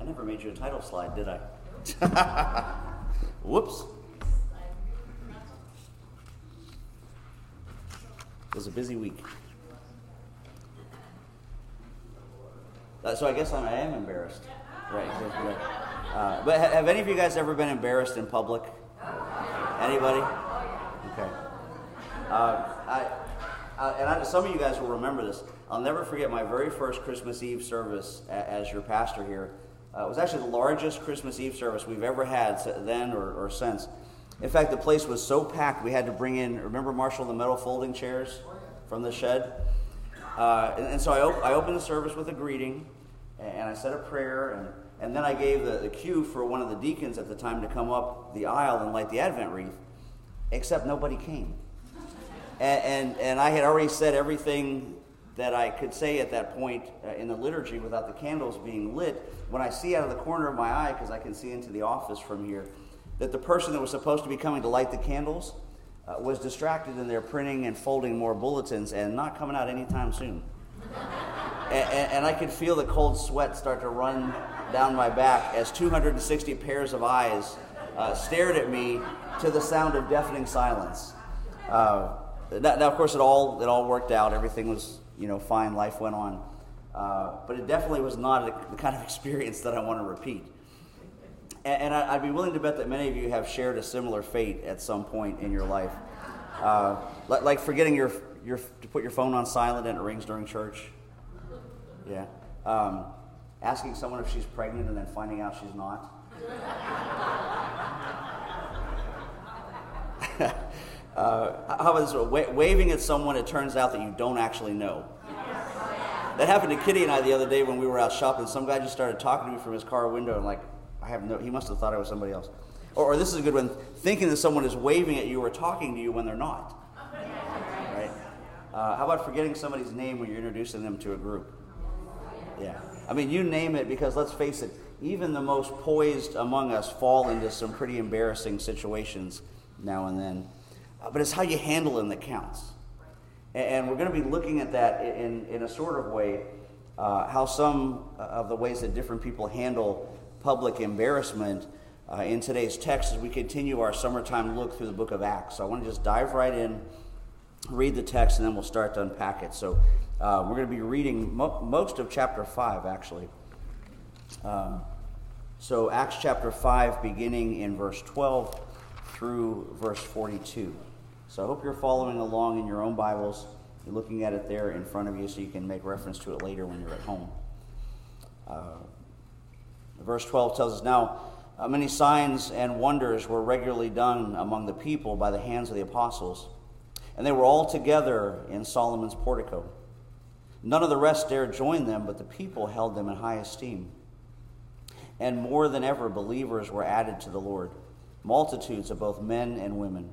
I never made you a title slide, did I? Whoops. It was a busy week. Uh, so I guess I'm, I am embarrassed. Right. Uh, but have any of you guys ever been embarrassed in public? Anybody? Okay. Uh, I, uh, and I, some of you guys will remember this. I'll never forget my very first Christmas Eve service a, as your pastor here. Uh, it was actually the largest Christmas Eve service we've ever had then or, or, since. In fact, the place was so packed we had to bring in, remember, Marshall, the metal folding chairs from the shed? Uh, and, and, so I, op- I opened the service with a greeting, and I said a prayer, and, and then I gave the, the cue for one of the deacons at the time to come up the aisle and light the Advent wreath, except nobody came. And, and, and I had already said everything that I could say at that point uh, in the liturgy without the candles being lit. When I see out of the corner of my eye, because I can see into the office from here, that the person that was supposed to be coming to light the candles uh, was distracted in their printing and folding more bulletins and not coming out anytime soon. and, and, and I could feel the cold sweat start to run down my back as 260 pairs of eyes uh, stared at me to the sound of deafening silence. Uh, now, now, of course, it all it all worked out. Everything was you know fine. Life went on, uh, but it definitely was not the kind of experience that I want to repeat. And, and I, would be willing to bet that many of you have shared a similar fate at some point in your life, uh, like, like forgetting your your to put your phone on silent and it rings during church. Yeah. Um, asking someone if she's pregnant and then finding out she's not. uh, how about? Wa- waving at someone, it turns out that you don't actually know. That happened to Kitty and I the other day when we were out shopping. Some guy just started talking to me from his car window, and like, I have no. He must have thought I was somebody else. Or, or this is a good one: thinking that someone is waving at you or talking to you when they're not. Right? Uh, how about forgetting somebody's name when you're introducing them to a group? Yeah. I mean, you name it, because let's face it, even the most poised among us fall into some pretty embarrassing situations now and then. Uh, but it's how you handle them that counts. And, and we're going to be looking at that in, in a sort of way, uh, how some of the ways that different people handle public embarrassment uh, in today's text as we continue our summertime look through the book of Acts. So I want to just dive right in, read the text, and then we'll start to unpack it. So uh, we're going to be reading mo- most of chapter 5, actually. Um, so, Acts chapter 5, beginning in verse 12 through verse 42. So, I hope you're following along in your own Bibles. You're looking at it there in front of you so you can make reference to it later when you're at home. Uh, verse 12 tells us Now, uh, many signs and wonders were regularly done among the people by the hands of the apostles, and they were all together in Solomon's portico. None of the rest dared join them, but the people held them in high esteem. And more than ever, believers were added to the Lord, multitudes of both men and women,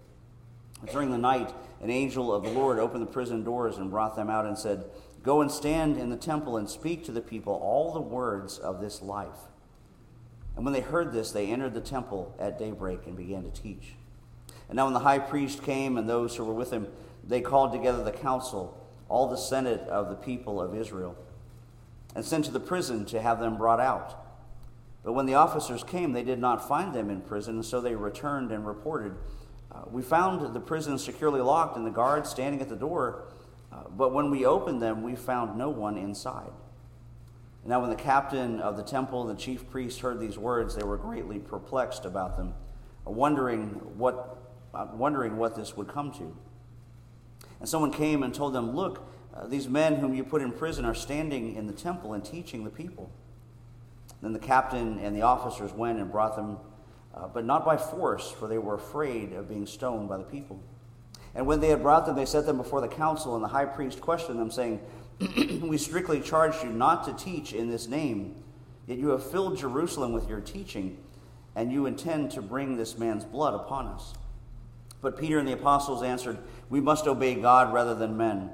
During the night, an angel of the Lord opened the prison doors and brought them out and said, Go and stand in the temple and speak to the people all the words of this life. And when they heard this, they entered the temple at daybreak and began to teach. And now, when the high priest came and those who were with him, they called together the council, all the senate of the people of Israel and sent to the prison to have them brought out. But when the officers came, they did not find them in prison, so they returned and reported, uh, We found the prison securely locked and the guards standing at the door, uh, but when we opened them, we found no one inside. Now, when the captain of the temple and the chief priests heard these words, they were greatly perplexed about them, wondering what, uh, wondering what this would come to. And someone came and told them, Look, uh, these men whom you put in prison are standing in the temple and teaching the people. Then the captain and the officers went and brought them, uh, but not by force, for they were afraid of being stoned by the people. And when they had brought them, they set them before the council, and the high priest questioned them, saying, We strictly charged you not to teach in this name, yet you have filled Jerusalem with your teaching. and you intend to bring this man's blood upon us. But Peter and the apostles answered, We must obey God rather than men.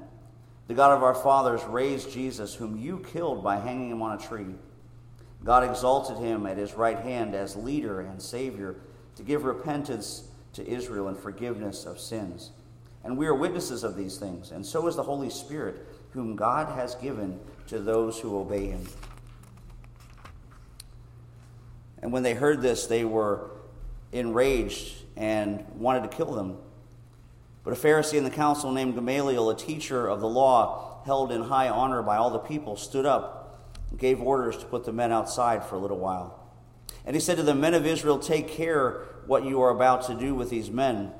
The God of our fathers raised Jesus, whom you killed by hanging him on a tree. God exalted him at his right hand as leader and Savior to give repentance to Israel and forgiveness of sins. And we are witnesses of these things, and so is the Holy Spirit, whom God has given to those who obey him. And when they heard this, they were enraged and wanted to kill them. But a Pharisee in the council named Gamaliel, a teacher of the law held in high honor by all the people, stood up gave orders to put the men outside for a little while. And he said to the men of Israel, Take care what you are about to do with these men.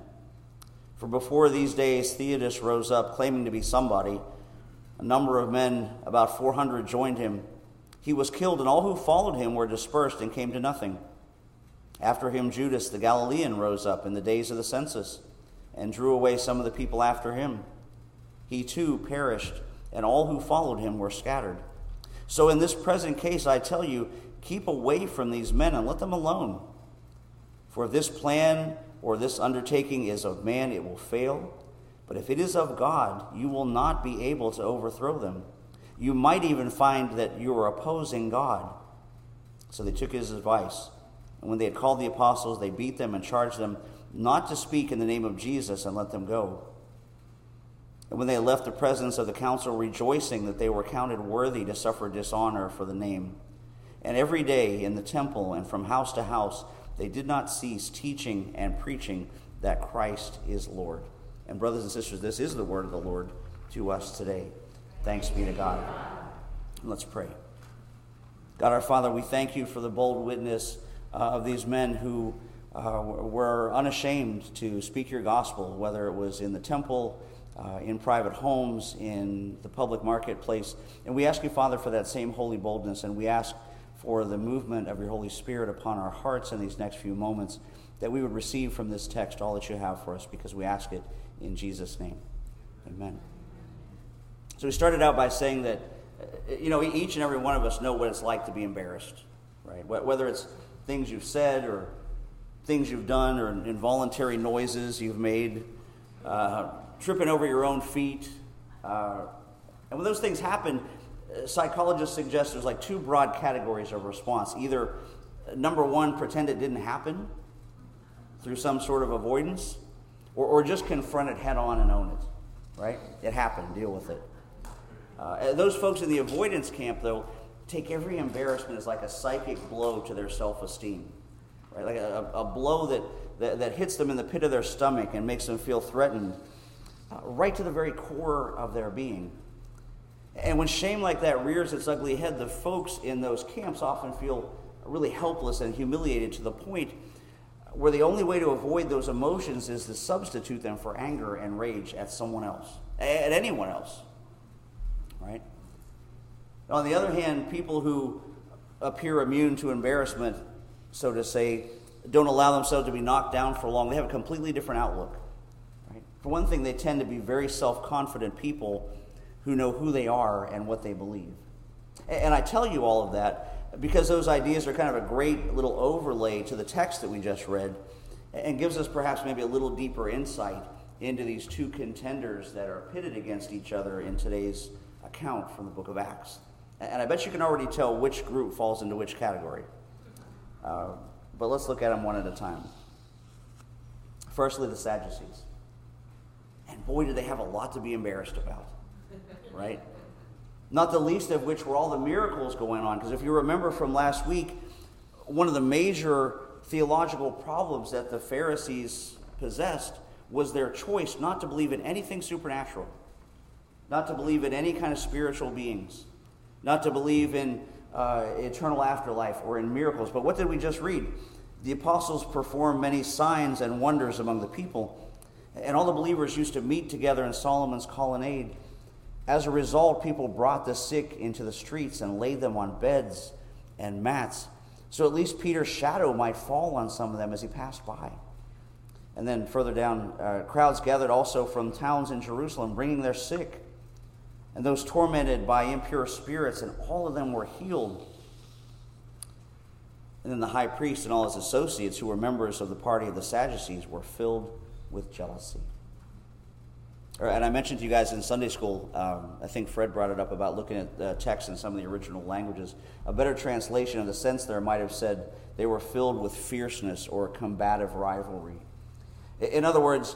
For before these days, Theudas rose up, claiming to be somebody. A number of men, about 400, joined him. He was killed, and all who followed him were dispersed and came to nothing. After him, Judas the Galilean rose up in the days of the census and drew away some of the people after him. He too perished, and all who followed him were scattered. So, in this present case, I tell you, keep away from these men and let them alone. For if this plan or this undertaking is of man, it will fail. But if it is of God, you will not be able to overthrow them. You might even find that you are opposing God. So they took his advice. And when they had called the apostles, they beat them and charged them not to speak in the name of Jesus and let them go. And when they left the presence of the council, rejoicing that they were counted worthy to suffer dishonor for the name. And every day in the temple and from house to house, they did not cease teaching and preaching that Christ is Lord. And, brothers and sisters, this is the word of the Lord to us today. Thanks be to God. Let's pray. God our Father, we thank you for the bold witness uh, of these men who uh, were unashamed to speak your gospel, whether it was in the temple, uh, in private homes, in the public marketplace. And we ask you, Father, for that same holy boldness, and we ask for the movement of your Holy Spirit upon our hearts in these next few moments, that we would receive from this text all that you have for us, because we ask it in Jesus' name. Amen. So we started out by saying that, uh, you know, each and every one of us know what it's like to be embarrassed, right? Whether it's things you've said or things you've done or involuntary noises you've made, uh, tripping over your own feet. Uh, and when those things happen, uh, psychologists suggest there's like two broad categories of response. Either, uh, number one, pretend it didn't happen through some sort of avoidance, or, or just confront it head on and own it, right? It happened, deal with it. Uh, those folks in the avoidance camp, though, take every embarrassment as like a psychic blow to their self esteem, right? Like a, a blow that, that, that, hits them in the pit of their stomach and makes them feel threatened, right to the very core of their being. And when shame like that rears its ugly head, the folks in those camps often feel really helpless and humiliated to the point where the only way to avoid those emotions is to substitute them for anger and rage at someone else, at anyone else. Right? On the other hand, people who appear immune to embarrassment, so to say, don't allow themselves to be knocked down for long. They have a completely different outlook. For one thing, they tend to be very self confident people who know who they are and what they believe. And I tell you all of that because those ideas are kind of a great little overlay to the text that we just read and gives us perhaps maybe a little deeper insight into these two contenders that are pitted against each other in today's account from the book of Acts. And I bet you can already tell which group falls into which category. Uh, but let's look at them one at a time. Firstly, the Sadducees. And boy, do they have a lot to be embarrassed about, right? Not the least of which were all the miracles going on. Because if you remember from last week, one of the major theological problems that the Pharisees possessed was their choice not to believe in anything supernatural, not to believe in any kind of spiritual beings not to believe in uh, eternal afterlife or in miracles. But what did we just read? The apostles performed many signs and wonders among the people, and all the believers used to meet together in Solomon's colonnade. As a result, people brought the sick into the streets and laid them on beds and mats, so at least Peter's shadow might fall on some of them as he passed by. And then further down, uh, crowds gathered also from towns in Jerusalem, bringing their sick and those tormented by impure spirits, and all of them were healed. And then the high priest and all his associates, who were members of the party of the Sadducees, were filled with jealousy. And I mentioned to you guys in Sunday school, um, I think Fred brought it up about looking at the text in some of the original languages. A better translation of the sense there might have said they were filled with fierceness or combative rivalry. In other words,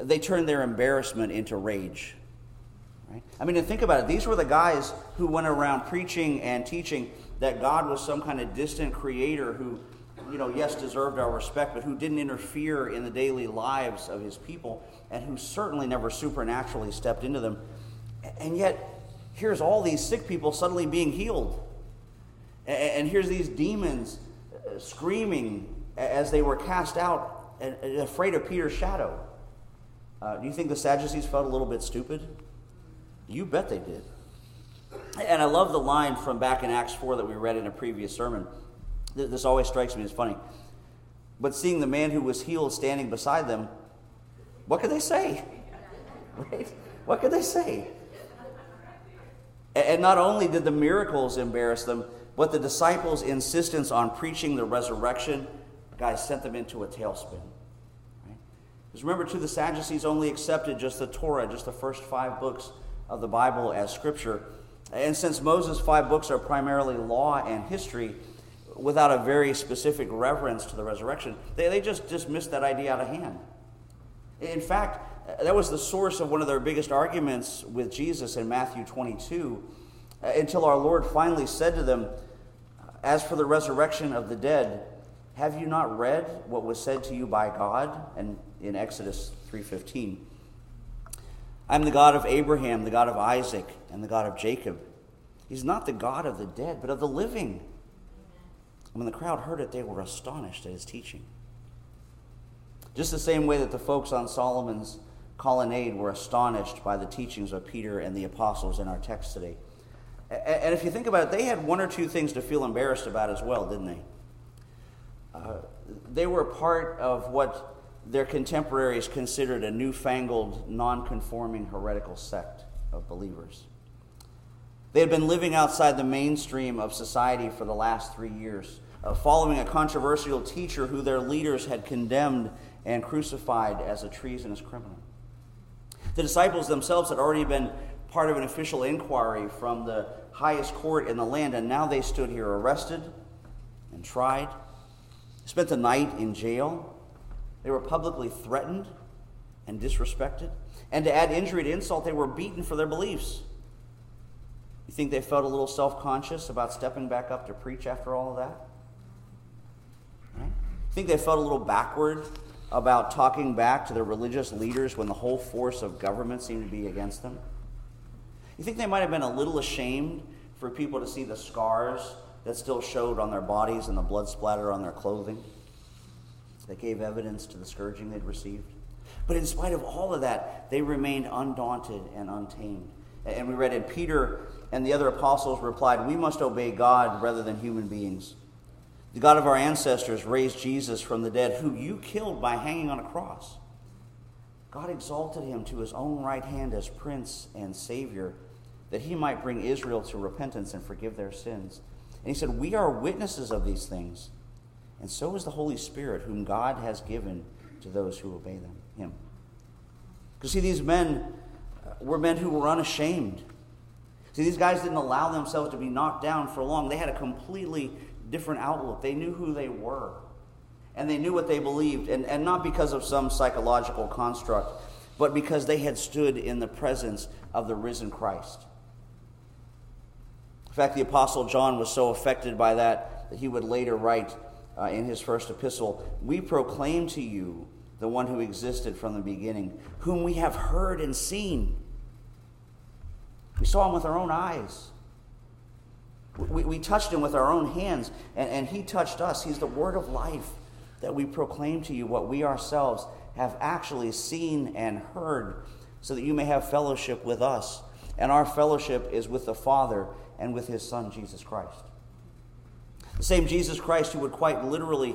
they turned their embarrassment into rage. Right? I mean, and think about it. These were the guys who went around preaching and teaching that God was some kind of distant creator who, you know, yes, deserved our respect, but who didn't interfere in the daily lives of his people and who certainly never supernaturally stepped into them. And yet, here's all these sick people suddenly being healed. And here's these demons uh, screaming as they were cast out and afraid of Peter's shadow. Uh, do you think the Sadducees felt a little bit stupid? You bet they did. And I love the line from back in Acts 4 that we read in a previous sermon. This always strikes me as funny. But seeing the man who was healed standing beside them, what could they say? Right? What could they say? And not only did the miracles embarrass them, but the disciples' insistence on preaching the resurrection, guys, sent them into a tailspin. Because remember, too, the Sadducees only accepted just the Torah, just the first five books of the Bible as scripture. And since Moses' five books are primarily law and history, without a very specific reverence to the resurrection, they, they just dismissed that idea out of hand. In fact, that was the source of one of their biggest arguments with Jesus in Matthew 22, uh, until our Lord finally said to them, As for the resurrection of the dead, have you not read what was said to you by God? And in Exodus 3:15. I'm the God of Abraham, the God of Isaac, and the God of Jacob. He's not the God of the dead, but of the living. When the crowd heard it, they were astonished at his teaching. Just the same way that the folks on Solomon's colonnade were astonished by the teachings of Peter and the apostles in our text today. And if you think about it, they had one or two things to feel embarrassed about as well, didn't they? Uh, they were part of what their contemporaries considered a newfangled, non-conforming, heretical sect of believers. They had been living outside the mainstream of society for the last three years, uh, following a controversial teacher who their leaders had condemned and crucified as a treasonous criminal. The disciples themselves had already been part of an official inquiry from the highest court in the land, and now they stood here arrested and tried, spent the night in jail. They were publicly threatened and disrespected. And to add injury to insult, they were beaten for their beliefs. You think they felt a little self conscious about stepping back up to preach after all of that? Right? You think they felt a little backward about talking back to their religious leaders when the whole force of government seemed to be against them? You think they might have been a little ashamed for people to see the scars that still showed on their bodies and the blood splatter on their clothing? that gave evidence to the scourging they'd received. But in spite of all of that, they remained undaunted and untamed. And we read in Peter and the other apostles replied, We must obey God rather than human beings. The God of our ancestors raised Jesus from the dead, who you killed by hanging on a cross. God exalted him to his own right hand as Prince and Savior, that he might bring Israel to repentance and forgive their sins. And he said, We are witnesses of these things and so is the Holy Spirit, whom God has given to those who obey them, Him. Because, see, these men were men who were unashamed. See, these guys didn't allow themselves to be knocked down for long. They had a completely different outlook. They knew who they were, and they knew what they believed, and, and not because of some psychological construct, but because they had stood in the presence of the risen Christ. In fact, the Apostle John was so affected by that that he would later write, uh, in his first epistle, we proclaim to you the one who existed from the beginning, whom we have heard and seen. We saw him with our own eyes. We, we touched him with our own hands, and, and he touched us. He's the word of life that we proclaim to you, what we ourselves have actually seen and heard, so that you may have fellowship with us. And our fellowship is with the Father and with his Son, Jesus Christ. The same Jesus Christ who would quite literally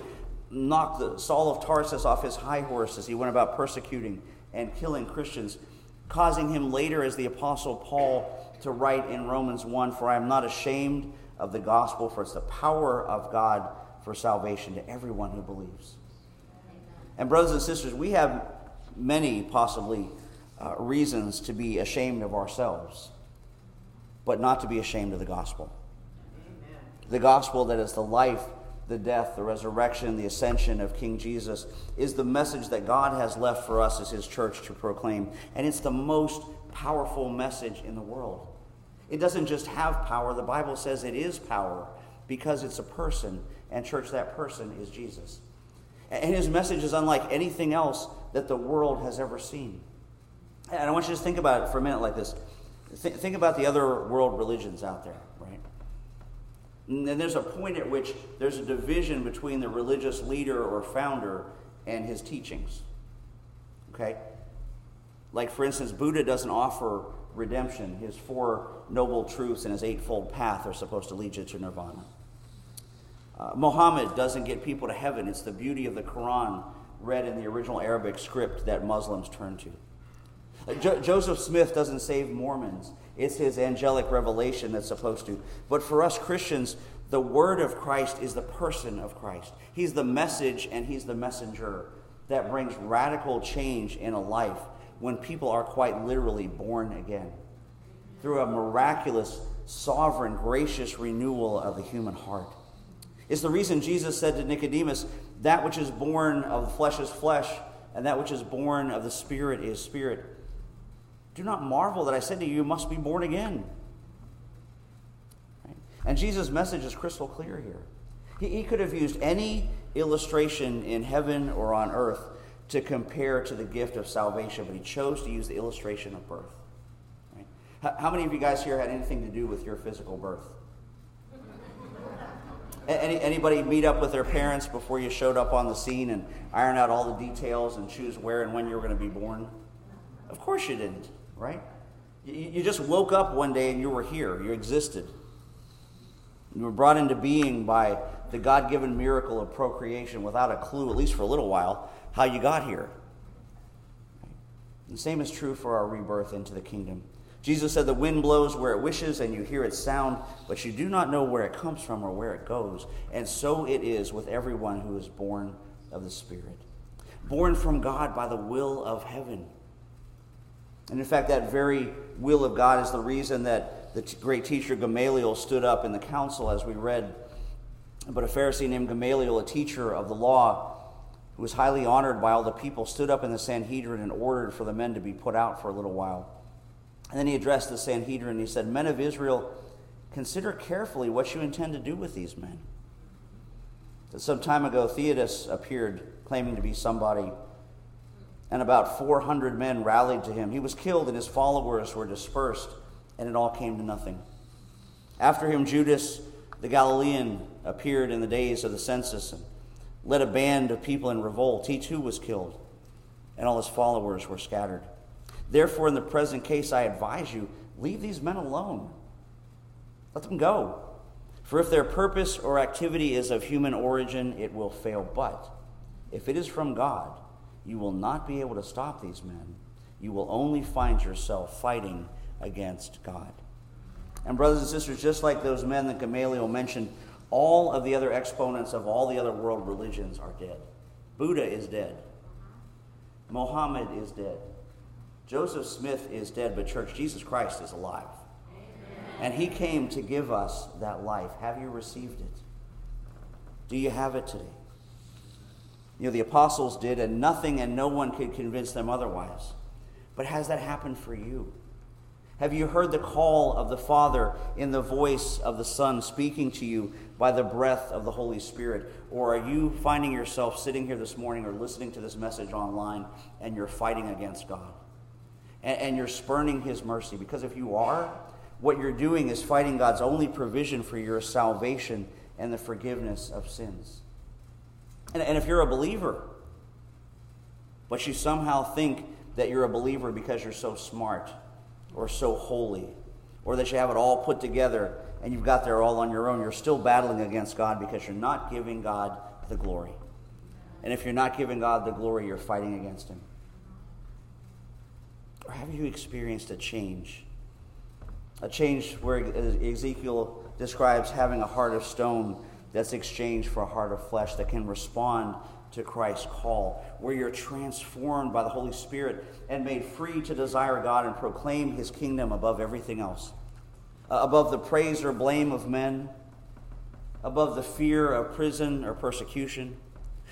knock the Saul of Tarsus off his high horse as he went about persecuting and killing Christians, causing him later, as the Apostle Paul, to write in Romans 1 For I am not ashamed of the gospel, for it's the power of God for salvation to everyone who believes. And, brothers and sisters, we have many possibly uh, reasons to be ashamed of ourselves, but not to be ashamed of the gospel. Amen. The gospel that is the life, the death, the resurrection, the ascension of King Jesus is the message that God has left for us as His church to proclaim. And it's the most powerful message in the world. It doesn't just have power, the Bible says it is power because it's a person, and, church, that person is Jesus. And His message is unlike anything else that the world has ever seen. And I want you to think about it for a minute like this. Th- think about the other world religions out there, And there's a point at which there's a division between the religious leader or founder and his teachings. Okay? Like, for instance, Buddha doesn't offer redemption. His four noble truths and his eightfold path are supposed to lead you to nirvana. Uh, Muhammad doesn't get people to heaven. It's the beauty of the Quran read in the original Arabic script that Muslims turn to. Jo- Joseph Smith doesn't save Mormons. It's his angelic revelation that's supposed to. But for us Christians, the word of Christ is the person of Christ. He's the message and he's the messenger that brings radical change in a life when people are quite literally born again through a miraculous, sovereign, gracious renewal of the human heart. It's the reason Jesus said to Nicodemus, That which is born of the flesh is flesh, and that which is born of the Spirit is spirit. Do not marvel that I said to you, you must be born again. Right? And Jesus' message is crystal clear here. He, he could have used any illustration in heaven or on earth to compare to the gift of salvation, but he chose to use the illustration of birth. Right? How, how many of you guys here had anything to do with your physical birth? Any, anybody meet up with their parents before you showed up on the scene and iron out all the details and choose where and when you were going to be born? Of course you didn't right? You just woke up one day and you were here, you existed. You were brought into being by the God given miracle of procreation without a clue, at least for a little while, how you got here. The same is true for our rebirth into the kingdom. Jesus said, The wind blows where it wishes, and you hear its sound, but you do not know where it comes from or where it goes. And so it is with everyone who is born of the Spirit. Born from God by the will of heaven. And in fact, that very will of God is the reason that the great teacher Gamaliel stood up in the council, as we read. But a Pharisee named Gamaliel, a teacher of the law, who was highly honored by all the people, stood up in the Sanhedrin and ordered for the men to be put out for a little while. And then he addressed the Sanhedrin and he said, Men of Israel, consider carefully what you intend to do with these men. Some time ago, Theudas appeared claiming to be somebody and about 400 men rallied to him. He was killed, and his followers were dispersed, and it all came to nothing. After him, Judas the Galilean appeared in the days of the census and led a band of people in revolt. He too was killed, and all his followers were scattered. Therefore, in the present case, I advise you leave these men alone. Let them go. For if their purpose or activity is of human origin, it will fail. But if it is from God, you will not be able to stop these men. You will only find yourself fighting against God. And, brothers and sisters, just like those men that Gamaliel mentioned, all of the other exponents of all the other world religions are dead. Buddha is dead. Mohammed is dead. Joseph Smith is dead, but, church, Jesus Christ is alive. And he came to give us that life. Have you received it? Do you have it today? You know, the apostles did, and nothing and no one could convince them otherwise. But has that happened for you? Have you heard the call of the Father in the voice of the Son speaking to you by the breath of the Holy Spirit? Or are you finding yourself sitting here this morning or listening to this message online and you're fighting against God? And, and you're spurning His mercy? Because if you are, what you're doing is fighting God's only provision for your salvation and the forgiveness of sins. And, and if you're a believer, but you somehow think that you're a believer because you're so smart or so holy, or that you have it all put together and you've got there all on your own, you're still battling against God because you're not giving God the glory. And if you're not giving God the glory, you're fighting against Him. Or have you experienced a change? A change where Ezekiel describes having a heart of stone that's exchanged for a heart of flesh that can respond to Christ's call, where you're transformed by the Holy Spirit and made free to desire God and proclaim His kingdom above everything else, uh, above the praise or blame of men, above the fear of prison or persecution,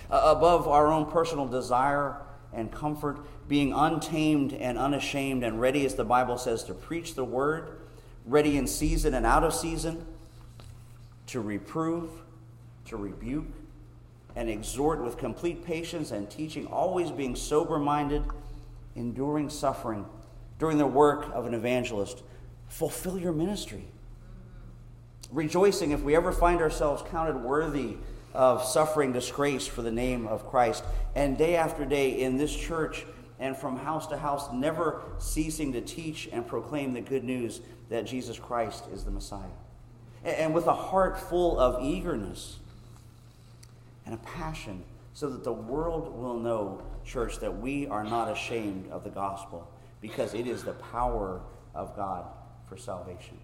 uh, above our own personal desire and comfort, being untamed and unashamed and ready, as the Bible says, to preach the word, ready in season and out of season, to reprove, to rebuke and exhort with complete patience and teaching, always being sober minded, enduring suffering during the work of an evangelist. Fulfill your ministry. Rejoicing if we ever find ourselves counted worthy of suffering disgrace for the name of Christ. And day after day in this church and from house to house, never ceasing to teach and proclaim the good news that Jesus Christ is the Messiah. And with a heart full of eagerness and a passion so that the world will know, church, that we are not ashamed of the gospel because it is the power of God for salvation.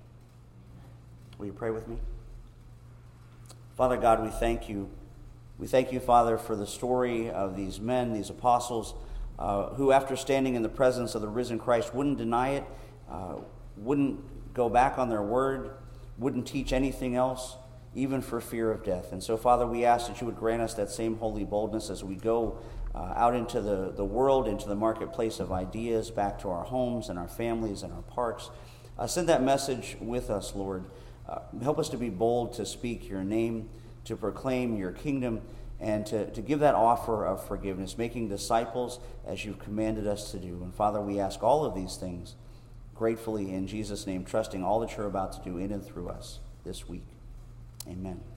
Will you pray with me? Father God, we thank you. We thank you, Father, for the story of these men, these apostles, uh, who, after standing in the presence of the risen Christ, wouldn't deny it, uh, wouldn't go back on their word, wouldn't teach anything else even for fear of death. And so, Father, we ask that you would grant us that same holy boldness as we go uh, out into the, the world, into the marketplace of ideas, back to our homes and our families and our parks. Uh, send that message with us, Lord. Uh, help us to be bold to speak your name, to proclaim your kingdom, and to, to give that offer of forgiveness, making disciples as you've commanded us to do. And Father, we ask all of these things gratefully in Jesus' name, trusting all that you're about to do in and through us this week. Amen.